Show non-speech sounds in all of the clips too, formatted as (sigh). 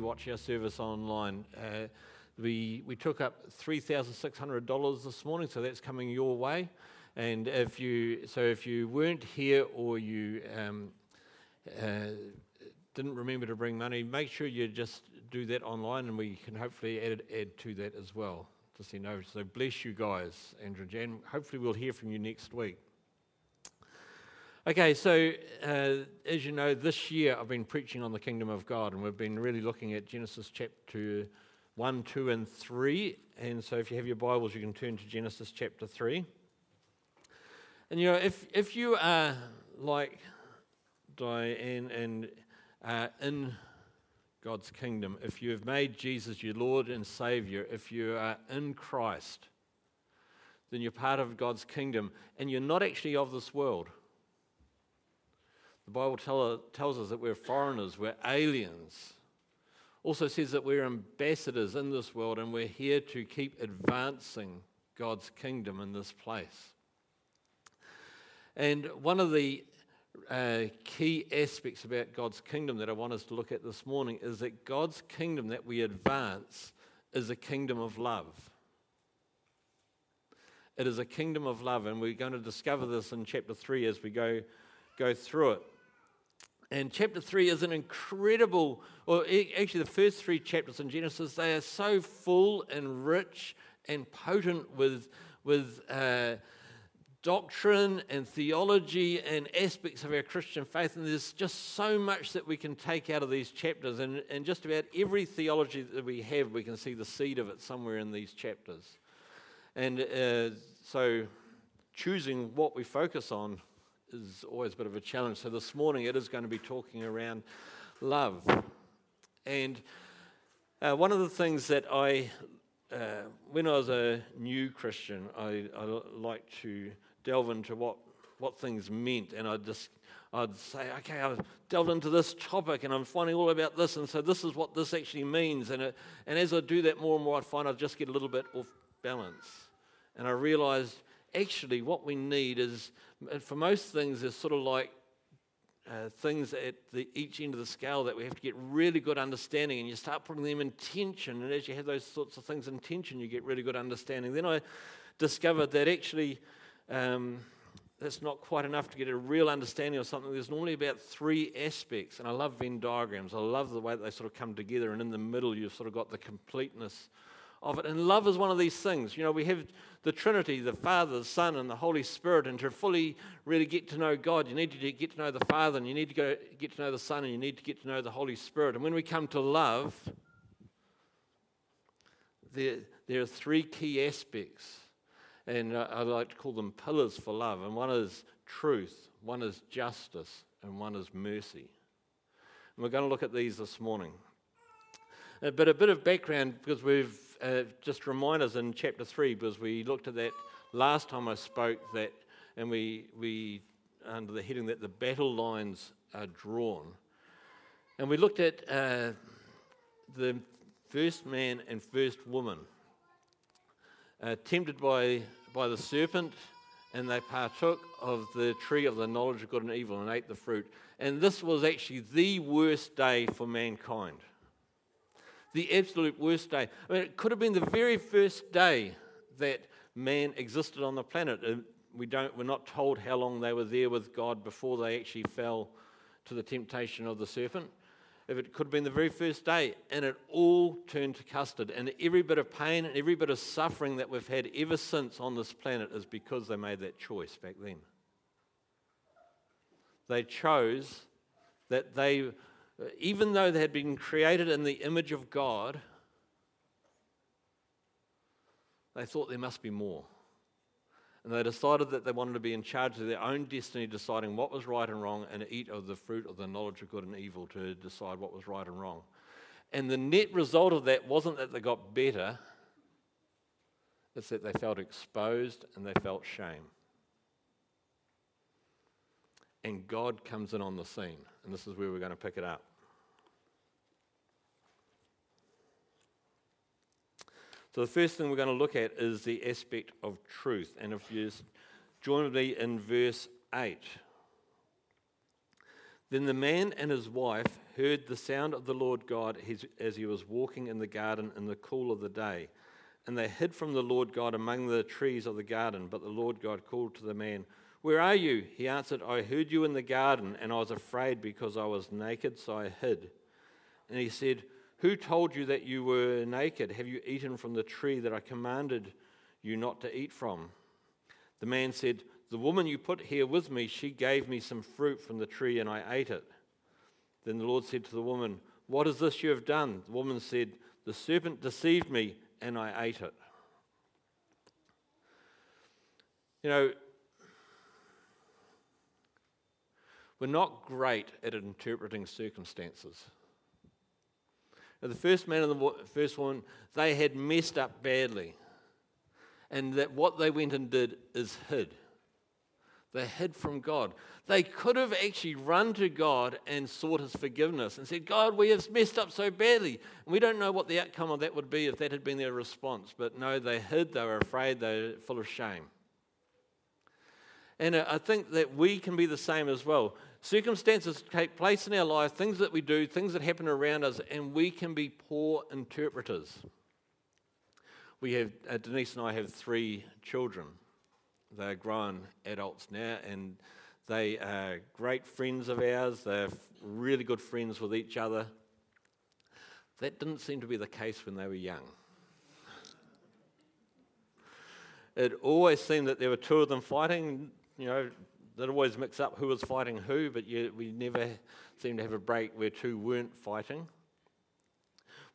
watch our service online. Uh, we, we took up $3,600 this morning, so that's coming your way. And if you, so if you weren't here or you um, uh, didn't remember to bring money, make sure you just do that online and we can hopefully add, add to that as well. So you know. So bless you guys, Andrew and Jan. Hopefully we'll hear from you next week. Okay, so uh, as you know, this year I've been preaching on the kingdom of God, and we've been really looking at Genesis chapter 1, 2, and 3. And so if you have your Bibles, you can turn to Genesis chapter 3. And you know, if, if you are like Diane and uh, in God's kingdom, if you have made Jesus your Lord and Savior, if you are in Christ, then you're part of God's kingdom, and you're not actually of this world. The Bible tell, tells us that we're foreigners, we're aliens. Also says that we're ambassadors in this world and we're here to keep advancing God's kingdom in this place. And one of the uh, key aspects about God's kingdom that I want us to look at this morning is that God's kingdom that we advance is a kingdom of love. It is a kingdom of love, and we're going to discover this in chapter 3 as we go, go through it. And chapter 3 is an incredible, or actually, the first three chapters in Genesis, they are so full and rich and potent with, with uh, doctrine and theology and aspects of our Christian faith. And there's just so much that we can take out of these chapters. And, and just about every theology that we have, we can see the seed of it somewhere in these chapters. And uh, so, choosing what we focus on is always a bit of a challenge. So this morning it is going to be talking around love. And uh, one of the things that I, uh, when I was a new Christian, I, I like to delve into what, what things meant. And I'd just, I'd say, okay, I've delved into this topic and I'm finding all about this. And so this is what this actually means. And, it, and as I do that more and more, I find I just get a little bit off balance. And I realized actually what we need is for most things, there's sort of like uh, things at the, each end of the scale that we have to get really good understanding, and you start putting them in tension. And as you have those sorts of things in tension, you get really good understanding. Then I discovered that actually um, that's not quite enough to get a real understanding of something. There's normally about three aspects, and I love Venn diagrams. I love the way that they sort of come together, and in the middle, you've sort of got the completeness of it. And love is one of these things. You know, we have the Trinity, the Father, the Son, and the Holy Spirit. And to fully really get to know God, you need to get to know the Father, and you need to go, get to know the Son, and you need to get to know the Holy Spirit. And when we come to love, there, there are three key aspects. And uh, I like to call them pillars for love. And one is truth, one is justice, and one is mercy. And we're going to look at these this morning. Uh, but a bit of background because we've uh, just remind us in chapter 3, because we looked at that last time I spoke, that, and we, we under the heading that the battle lines are drawn. And we looked at uh, the first man and first woman, uh, tempted by, by the serpent, and they partook of the tree of the knowledge of good and evil and ate the fruit. And this was actually the worst day for mankind the absolute worst day. I mean, it could have been the very first day that man existed on the planet. Uh, we don't, we're not told how long they were there with God before they actually fell to the temptation of the serpent. If it could have been the very first day, and it all turned to custard. And every bit of pain and every bit of suffering that we've had ever since on this planet is because they made that choice back then. They chose that they Uh, even though they had been created in the image of God, they thought there must be more. And they decided that they wanted to be in charge of their own destiny, deciding what was right and wrong, and eat of the fruit of the knowledge of good and evil to decide what was right and wrong. And the net result of that wasn't that they got better, it's that they felt exposed and they felt shame. And God comes in on the scene. And this is where we're going to pick it up. So, the first thing we're going to look at is the aspect of truth. And if you join with me in verse 8, Then the man and his wife heard the sound of the Lord God as he was walking in the garden in the cool of the day. And they hid from the Lord God among the trees of the garden. But the Lord God called to the man, Where are you? He answered, I heard you in the garden, and I was afraid because I was naked, so I hid. And he said, Who told you that you were naked? Have you eaten from the tree that I commanded you not to eat from? The man said, the woman you put here with me, she gave me some fruit from the tree and I ate it. Then the Lord said to the woman, What is this you have done? The woman said, The serpent deceived me and I ate it. You know, we're not great at interpreting circumstances. The first man and the first woman, they had messed up badly. And that what they went and did is hid. They hid from God. They could have actually run to God and sought his forgiveness and said, God, we have messed up so badly. And we don't know what the outcome of that would be if that had been their response. But no, they hid, they were afraid, they were full of shame. And uh, I think that we can be the same as well. Circumstances take place in our lives, things that we do, things that happen around us, and we can be poor interpreters. We have, uh, Denise and I have three children. They're grown adults now, and they are great friends of ours. They're really good friends with each other. That didn't seem to be the case when they were young. It always seemed that there were two of them fighting. You know, they'd always mix up who was fighting who, but we never seemed to have a break where two weren't fighting.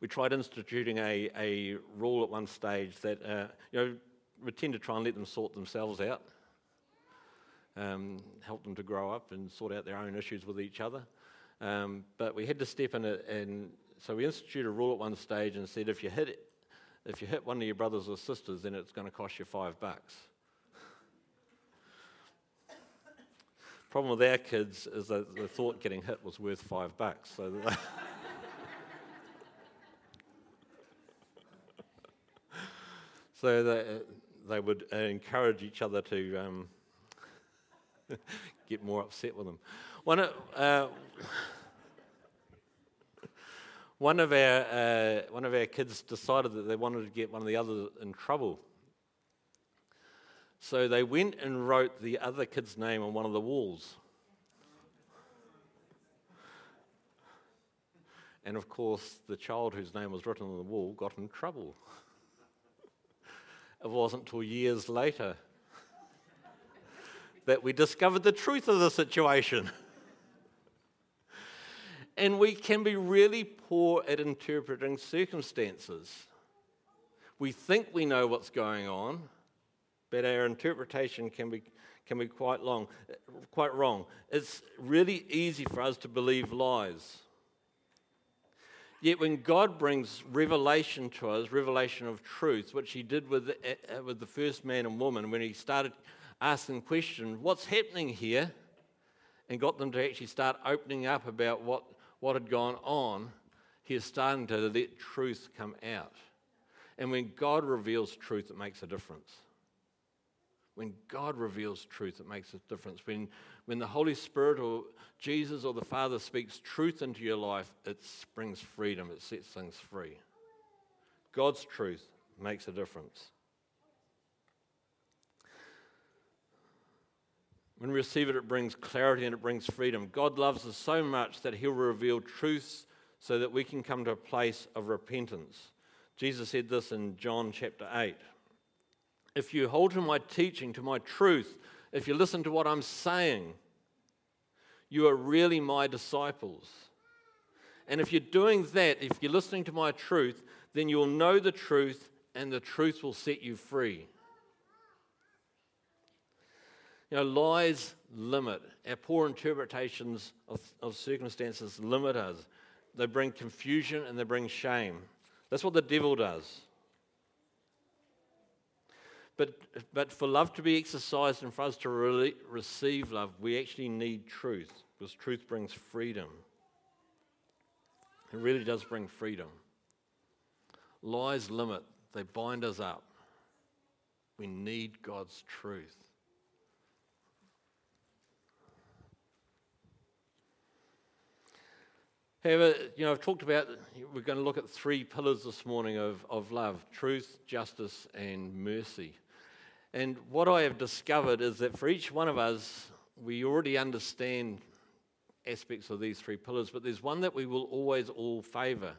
We tried instituting a, a rule at one stage that, uh, you know, we tend to try and let them sort themselves out, um, help them to grow up and sort out their own issues with each other. Um, but we had to step in and so we instituted a rule at one stage and said if you hit if you hit one of your brothers or sisters, then it's going to cost you five bucks. Problem with our kids is that they thought getting hit was worth five bucks, so. (laughs) so they, they would uh, encourage each other to um, (laughs) get more upset with them. One of, uh, one of our uh, one of our kids decided that they wanted to get one of the others in trouble. So they went and wrote the other kid's name on one of the walls. And of course, the child whose name was written on the wall got in trouble. It wasn't until years later that we discovered the truth of the situation. and we can be really poor at interpreting circumstances. We think we know what's going on, but our interpretation can be, can be quite long, quite wrong. It's really easy for us to believe lies. Yet when God brings revelation to us, revelation of truth, which He did with the, uh, with the first man and woman, when He started asking questions, what's happening here? And got them to actually start opening up about what, what had gone on, He is starting to let truth come out. And when God reveals truth, it makes a difference. When God reveals truth, it makes a difference. When, when the Holy Spirit or Jesus or the Father speaks truth into your life, it brings freedom, it sets things free. God's truth makes a difference. When we receive it, it brings clarity and it brings freedom. God loves us so much that He'll reveal truths so that we can come to a place of repentance. Jesus said this in John chapter 8 if you hold to my teaching, to my truth, if you listen to what I'm saying, you are really my disciples. And if you're doing that, if you're listening to my truth, then you'll know the truth and the truth will set you free. You know, lies limit. Our poor interpretations of, of circumstances limit us. They bring confusion and they bring shame. That's what the devil does. But, but for love to be exercised and for us to really receive love, we actually need truth because truth brings freedom. It really does bring freedom. Lies limit, they bind us up. We need God's truth. However, you know, I've talked about, we're going to look at three pillars this morning of, of love truth, justice, and mercy. And what I have discovered is that for each one of us, we already understand aspects of these three pillars, but there's one that we will always all favour.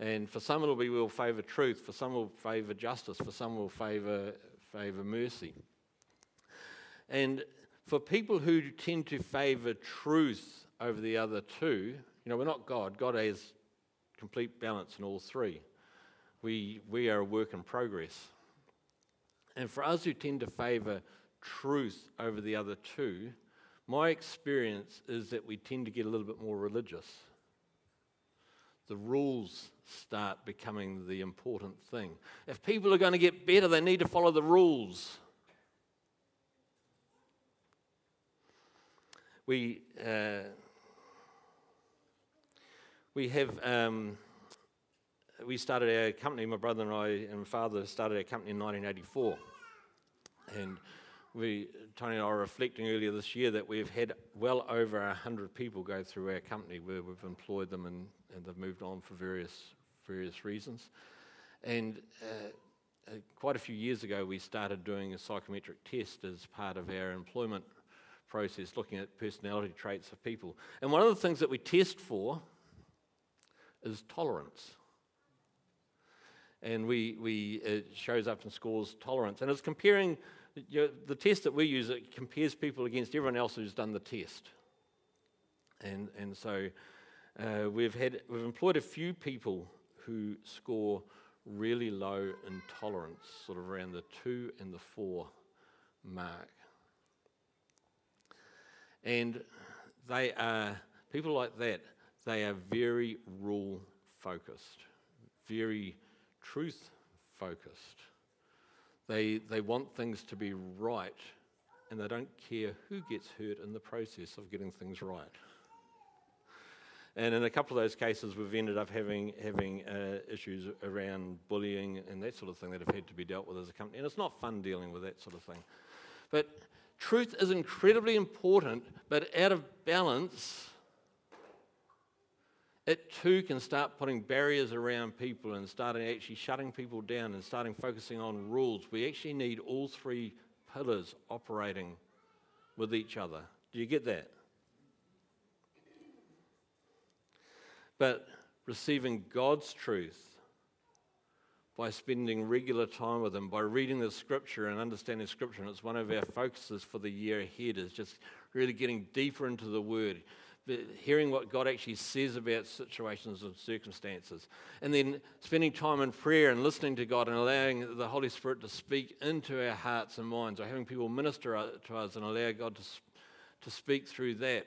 And for some, it'll be we'll favour truth, for some, we'll favour justice, for some, we'll favour, favour mercy. And for people who tend to favour truth over the other two, you know, we're not God. God has complete balance in all three. We, we are a work in progress. And for us who tend to favour truth over the other two, my experience is that we tend to get a little bit more religious. The rules start becoming the important thing. If people are going to get better, they need to follow the rules. We, uh, we have um, we started our company. My brother and I and my father started our company in 1984, and we Tony and I were reflecting earlier this year that we've had well over hundred people go through our company where we've employed them and, and they've moved on for various various reasons, and. Uh, uh, quite a few years ago, we started doing a psychometric test as part of our employment process, looking at personality traits of people. And one of the things that we test for is tolerance. And we, we, it shows up in scores tolerance. And it's comparing, you know, the test that we use, it compares people against everyone else who's done the test. And, and so uh, we've, had, we've employed a few people who score really low in tolerance, sort of around the two and the four mark. And they are, people like that, they are very rule focused, very truth focused. They, they want things to be right, and they don't care who gets hurt in the process of getting things right. And in a couple of those cases, we've ended up having, having uh, issues around bullying and that sort of thing that have had to be dealt with as a company. And it's not fun dealing with that sort of thing. But truth is incredibly important, but out of balance, it too can start putting barriers around people and starting actually shutting people down and starting focusing on rules. We actually need all three pillars operating with each other. Do you get that? But receiving God's truth by spending regular time with Him, by reading the Scripture and understanding Scripture, and it's one of our focuses for the year ahead, is just really getting deeper into the Word hearing what God actually says about situations and circumstances. And then spending time in prayer and listening to God and allowing the Holy Spirit to speak into our hearts and minds, or having people minister uh, to us and allow God to, to speak through that.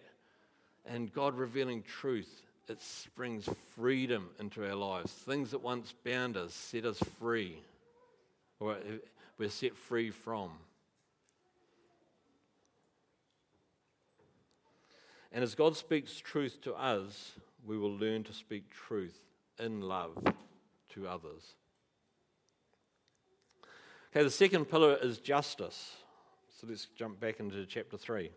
And God revealing truth, it brings freedom into our lives. Things that once bound us set us free, or uh, we're set free from. And as God speaks truth to us, we will learn to speak truth in love to others. Okay, the second pillar is justice. So let's jump back into chapter 3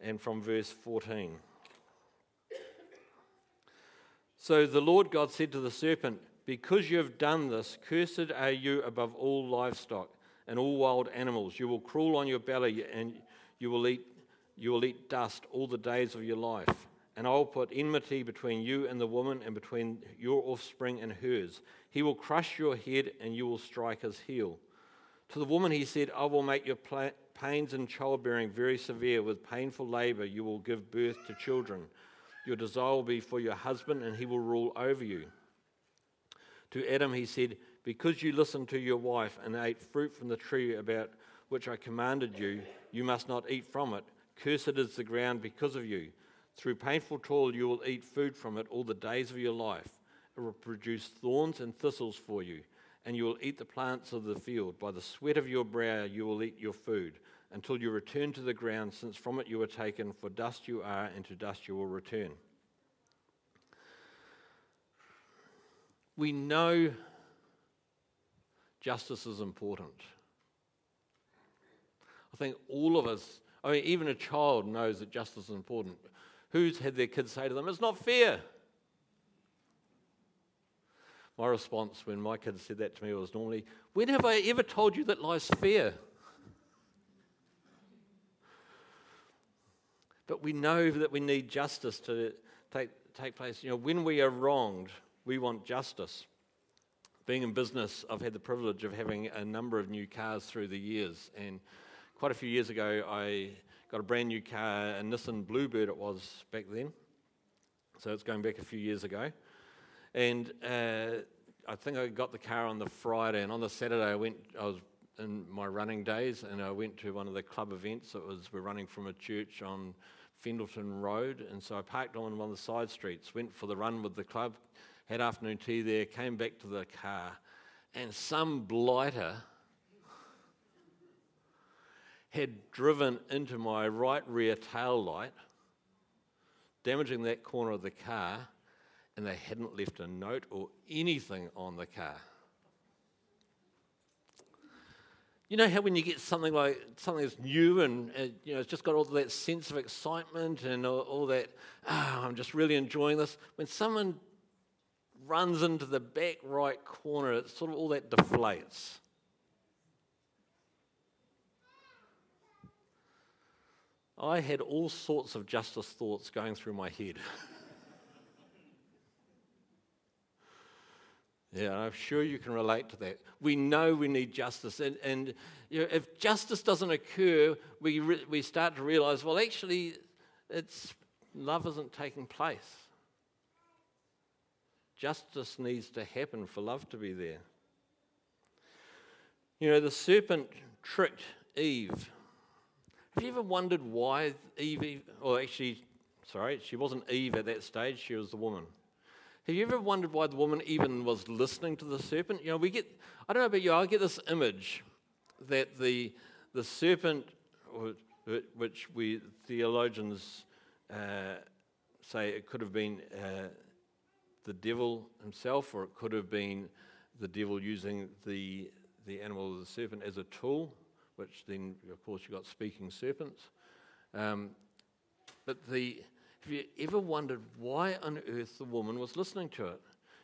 and from verse 14. So the Lord God said to the serpent, Because you have done this, cursed are you above all livestock and all wild animals. You will crawl on your belly and you will eat you will eat dust all the days of your life. And I will put enmity between you and the woman, and between your offspring and hers. He will crush your head, and you will strike his heel. To the woman he said, I will make your pains in childbearing very severe. With painful labor you will give birth to children. Your desire will be for your husband, and he will rule over you. To Adam he said, Because you listened to your wife and ate fruit from the tree about which I commanded you, you must not eat from it. Cursed is the ground because of you. Through painful toil, you will eat food from it all the days of your life. It will produce thorns and thistles for you, and you will eat the plants of the field. By the sweat of your brow, you will eat your food until you return to the ground, since from it you were taken, for dust you are, and to dust you will return. We know justice is important. I think all of us I mean, even a child knows that justice is important. Who's had their kids say to them, It's not fair? My response when my kids said that to me was normally, When have I ever told you that life's fair? But we know that we need justice to take, take place. You know, when we are wronged, we want justice. Being in business, I've had the privilege of having a number of new cars through the years. And quite a few years ago, I got a brand new car, a Nissan Bluebird it was back then. So it's going back a few years ago. And uh, I think I got the car on the Friday, and on the Saturday, I went, I was in my running days, and I went to one of the club events. It was we're running from a church on Fendalton Road, and so I parked on one of the side streets, went for the run with the club, had afternoon tea there, came back to the car, and some blighter had driven into my right rear tail light, damaging that corner of the car, and they hadn't left a note or anything on the car. You know how when you get something like something that's new and uh, you know it's just got all that sense of excitement and all, all that, oh, I'm just really enjoying this. When someone runs into the back right corner, it's sort of all that deflates. I had all sorts of justice thoughts going through my head. (laughs) Yeah, I'm sure you can relate to that. We know we need justice. And, and you know, if justice doesn't occur, we, re- we start to realize, well, actually, it's, love isn't taking place. Justice needs to happen for love to be there. You know, the serpent tricked Eve. Have you ever wondered why Eve, or actually, sorry, she wasn't Eve at that stage, she was the woman. Have you ever wondered why the woman even was listening to the serpent? You know, we get, I don't know about you, I get this image that the, the serpent, which we theologians uh, say it could have been uh, the devil himself, or it could have been the devil using the, the animal of the serpent as a tool, which then, of course, you got speaking serpents. Um, but the, have you ever wondered why on earth the woman was listening to it?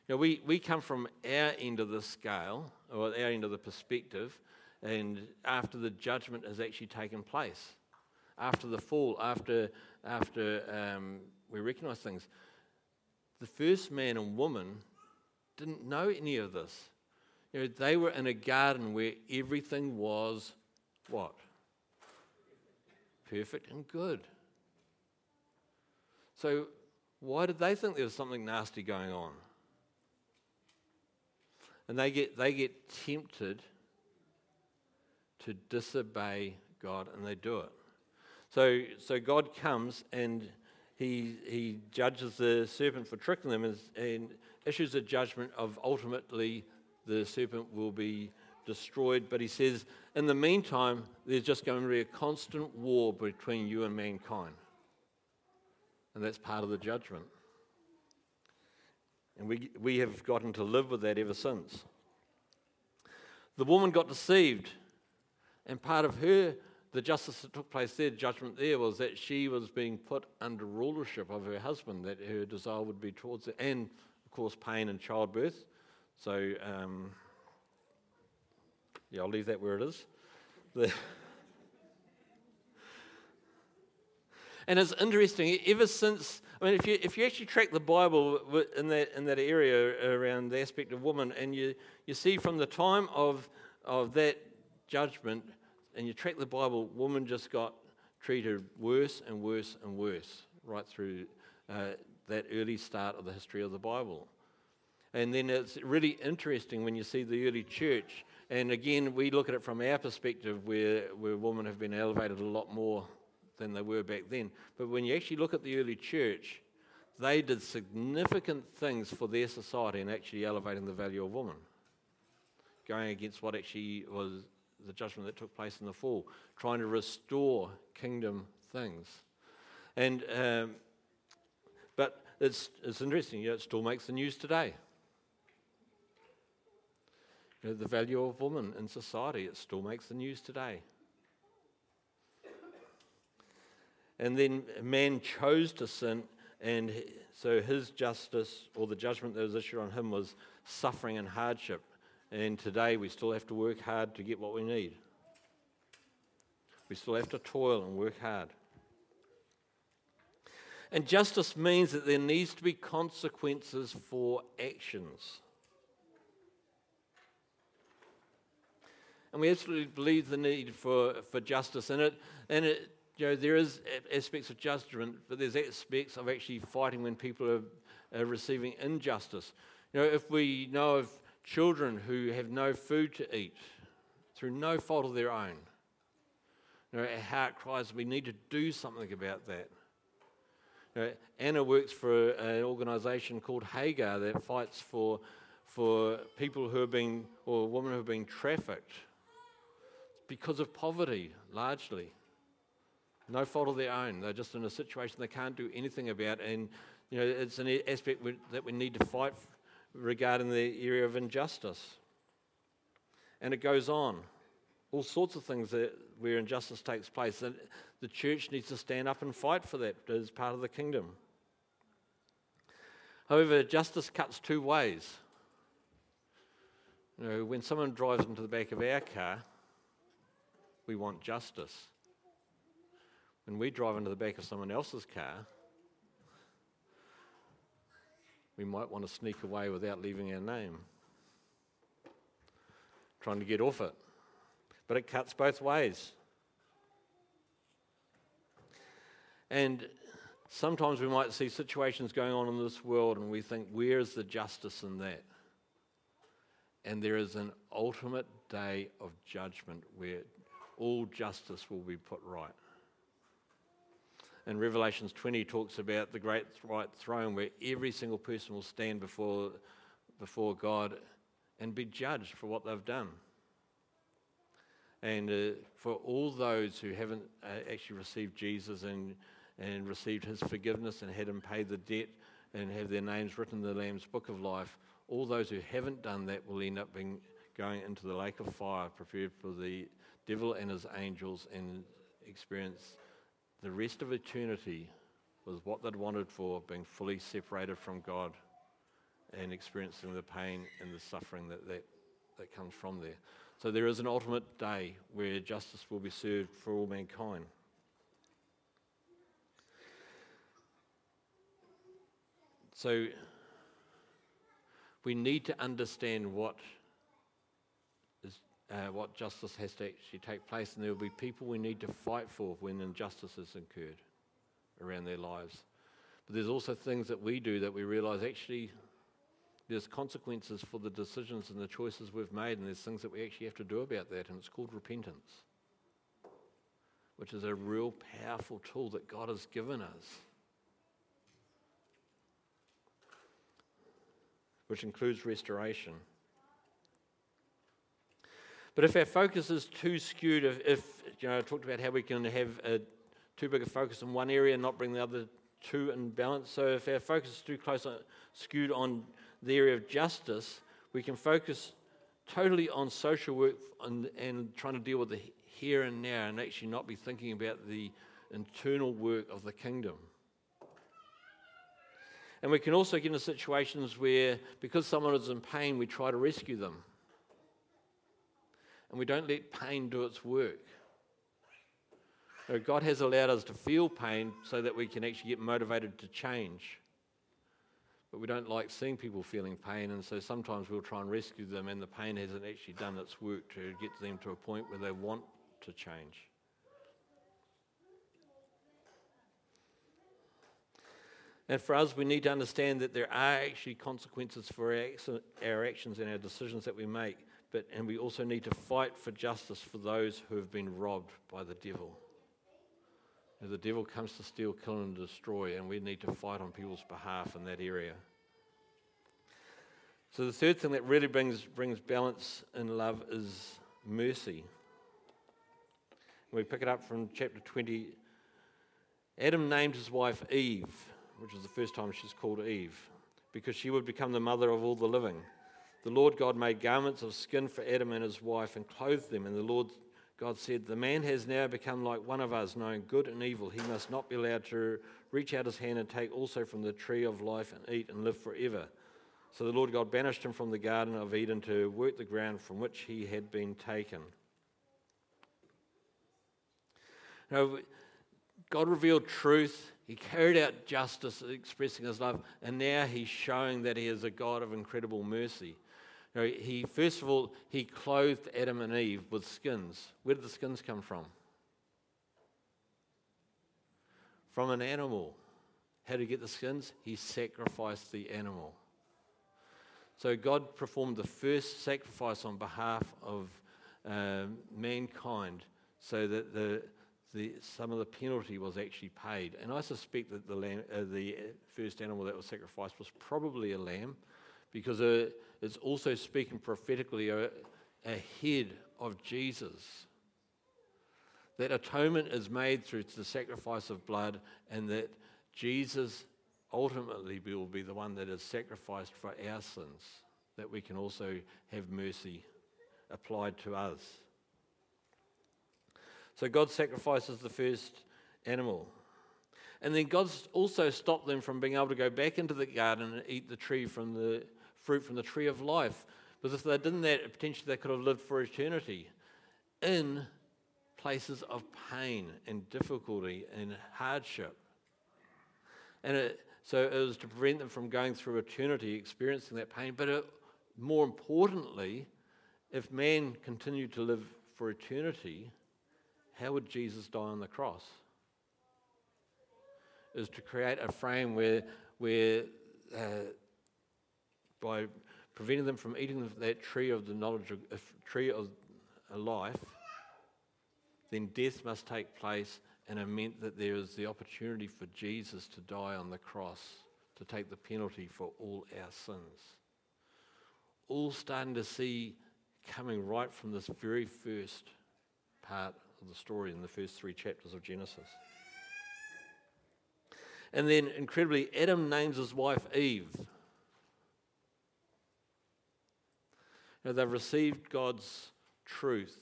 You know, we, we come from our end of the scale, or our end of the perspective, and after the judgment has actually taken place, after the fall, after, after um, we recognize things. The first man and woman didn't know any of this. You know, they were in a garden where everything was what? Perfect and good. So, why did they think there was something nasty going on? And they get, they get tempted to disobey God, and they do it. So, so God comes and he, he judges the serpent for tricking them and, and issues a judgment of ultimately the serpent will be destroyed. But he says, in the meantime, there's just going to be a constant war between you and mankind. And that's part of the judgment. And we, we have gotten to live with that ever since. The woman got deceived, and part of her, the justice that took place there, judgment there, was that she was being put under rulership of her husband, that her desire would be towards it, and of course, pain and childbirth. So, um, yeah, I'll leave that where it is. The And it's interesting, ever since, I mean, if you, if you actually track the Bible in that, in that area around the aspect of woman, and you, you see from the time of, of that judgment, and you track the Bible, woman just got treated worse and worse and worse right through uh, that early start of the history of the Bible. And then it's really interesting when you see the early church. And again, we look at it from our perspective where, where women have been elevated a lot more than they were back then. But when you actually look at the early church, they did significant things for their society in actually elevating the value of woman, going against what actually was the judgment that took place in the fall, trying to restore kingdom things. And um, but it's it's interesting. You know, it still makes the news today. You know, the value of woman in society, it still makes the news today. And then man chose to sin, and so his justice or the judgment that was issued on him was suffering and hardship. And today we still have to work hard to get what we need. We still have to toil and work hard. And justice means that there needs to be consequences for actions. And we absolutely believe the need for, for justice in it. And it, you know, there is aspects of judgment, but there's aspects of actually fighting when people are, are receiving injustice. You know, if we know of children who have no food to eat through no fault of their own, you know, our heart cries, we need to do something about that. You know, Anna works for an organisation called Hagar that fights for, for people who have been, or women who have been trafficked because of poverty, largely. No fault of their own. They're just in a situation they can't do anything about. And, you know, it's an aspect that we need to fight regarding the area of injustice. And it goes on. All sorts of things that, where injustice takes place. And the church needs to stand up and fight for that as part of the kingdom. However, justice cuts two ways. You know, when someone drives into the back of our car, we want justice. When we drive into the back of someone else's car, we might want to sneak away without leaving our name, trying to get off it. But it cuts both ways. And sometimes we might see situations going on in this world and we think, where is the justice in that? And there is an ultimate day of judgment where all justice will be put right. And Revelations 20 talks about the great white throne where every single person will stand before, before God and be judged for what they've done. And uh, for all those who haven't uh, actually received Jesus and and received his forgiveness and had him pay the debt and have their names written in the Lamb's book of life, all those who haven't done that will end up being going into the lake of fire prepared for the devil and his angels and experience the rest of eternity was what they'd wanted for being fully separated from God and experiencing the pain and the suffering that, that, that comes from there. So there is an ultimate day where justice will be served for all mankind. So we need to understand what uh, what justice has to actually take place, and there will be people we need to fight for when injustice is incurred around their lives. But there's also things that we do that we realise actually there's consequences for the decisions and the choices we've made, and there's things that we actually have to do about that, and it's called repentance, which is a real powerful tool that God has given us which includes restoration. But if our focus is too skewed, if, if you know, I talked about how we can have a, too big a focus in one area and not bring the other two in balance. So if our focus is too close, on, skewed on the area of justice, we can focus totally on social work and, and trying to deal with the here and now and actually not be thinking about the internal work of the kingdom. And we can also get into situations where, because someone is in pain, we try to rescue them. And we don't let pain do its work. God has allowed us to feel pain so that we can actually get motivated to change. But we don't like seeing people feeling pain, and so sometimes we'll try and rescue them, and the pain hasn't actually done its work to get them to a point where they want to change. And for us, we need to understand that there are actually consequences for our actions and our decisions that we make. But, and we also need to fight for justice for those who have been robbed by the devil. The devil comes to steal, kill, and destroy, and we need to fight on people's behalf in that area. So, the third thing that really brings, brings balance in love is mercy. We pick it up from chapter 20. Adam named his wife Eve which is the first time she's called Eve, because she would become the mother of all the living. The Lord God made garments of skin for Adam and his wife and clothed them, and the Lord God said, The man has now become like one of us, knowing good and evil. He must not be allowed to reach out his hand and take also from the tree of life and eat and live forever. So the Lord God banished him from the Garden of Eden to work the ground from which he had been taken. Now, God revealed truth. He carried out justice, expressing his love, and now he's showing that he is a God of incredible mercy. He first of all he clothed Adam and Eve with skins. Where did the skins come from? From an animal. How did he get the skins? He sacrificed the animal. So God performed the first sacrifice on behalf of um, mankind, so that the, the some of the penalty was actually paid. And I suspect that the lamb, uh, the first animal that was sacrificed was probably a lamb, because uh, it's also speaking prophetically ahead of Jesus. That atonement is made through the sacrifice of blood, and that Jesus ultimately will be the one that is sacrificed for our sins, that we can also have mercy applied to us. So God sacrifices the first animal. And then God also stopped them from being able to go back into the garden and eat the tree from the fruit from the tree of life. Because if they didn't that, potentially they could have lived for eternity in places of pain and difficulty and hardship. And it, so it was to prevent them from going through eternity experiencing that pain. But it, more importantly, if man continued to live for eternity, how would Jesus die on the cross? Is to create a frame where, where uh, by preventing them from eating that tree of the knowledge of uh, tree of life, then death must take place, and it meant that there is the opportunity for Jesus to die on the cross to take the penalty for all our sins. All starting to see coming right from this very first part of the story in the first three chapters of Genesis. And then, incredibly, Adam names his wife Eve. You know, they've received God's truth,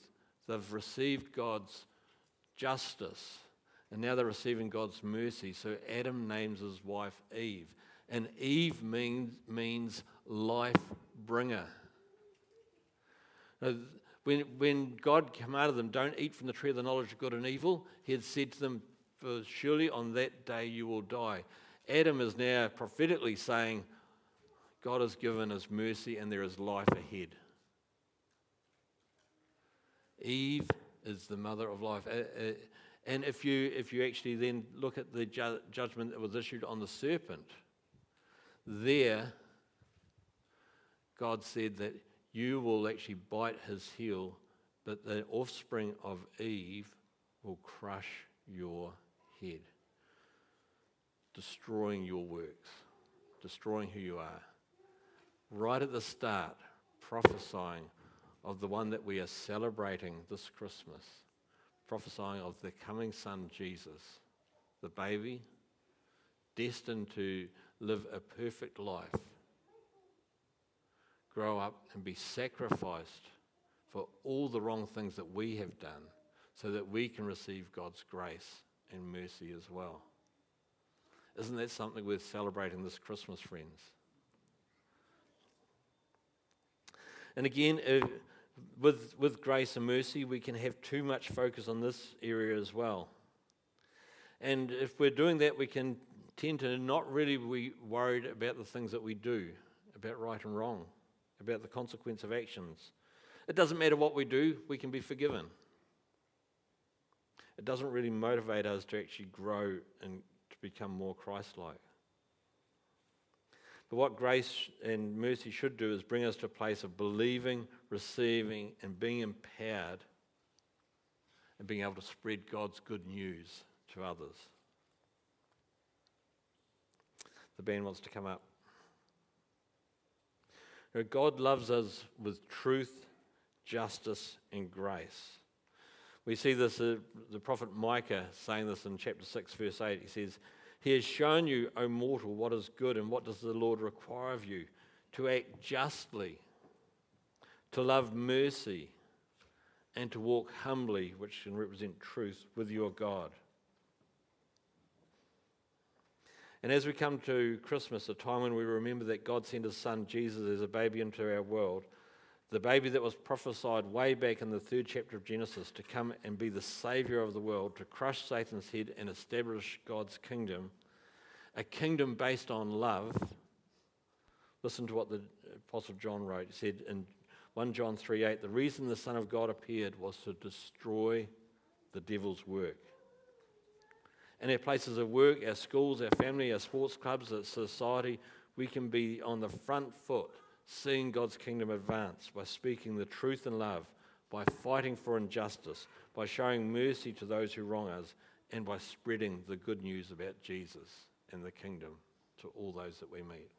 they've received God's justice, and now they're receiving God's mercy. So Adam names his wife Eve. And Eve means, means life bringer. Now, when, when God commanded them, don't eat from the tree of the knowledge of good and evil, he had said to them, For surely on that day you will die. Adam is now prophetically saying, God has given us mercy and there is life ahead. Eve is the mother of life. And if you, if you actually then look at the ju- judgment that was issued on the serpent, there, God said that you will actually bite his heel, but the offspring of Eve will crush your head, destroying your works, destroying who you are. Right at the start, prophesying of the one that we are celebrating this Christmas, prophesying of the coming Son, Jesus, the baby, destined to live a perfect life, grow up and be sacrificed for all the wrong things that we have done so that we can receive God's grace and mercy as well. Isn't that something worth celebrating this Christmas, friends? And again, with, with grace and mercy, we can have too much focus on this area as well. And if we're doing that, we can tend to not really be worried about the things that we do, about right and wrong, about the consequence of actions. It doesn't matter what we do, we can be forgiven. It doesn't really motivate us to actually grow and to become more Christ like. But what grace and mercy should do is bring us to a place of believing, receiving, and being empowered and being able to spread God's good news to others. The band wants to come up. God loves us with truth, justice, and grace. We see this, uh, the prophet Micah saying this in chapter 6, verse 8. He says, he has shown you, O mortal, what is good, and what does the Lord require of you? To act justly, to love mercy, and to walk humbly, which can represent truth, with your God. And as we come to Christmas, a time when we remember that God sent his son Jesus as a baby into our world, the baby that was prophesied way back in the third chapter of Genesis to come and be the savior of the world, to crush Satan's head and establish God's kingdom, a kingdom based on love. Listen to what the Apostle John wrote. He said in 1 John 3 8, the reason the Son of God appeared was to destroy the devil's work in our places of work, our schools, our family, our sports clubs, our society, we can be on the front foot seeing God's kingdom advance by speaking the truth in love, by fighting for injustice, by showing mercy to those who wrong us, and by spreading the good news about Jesus and the kingdom to all those that we meet.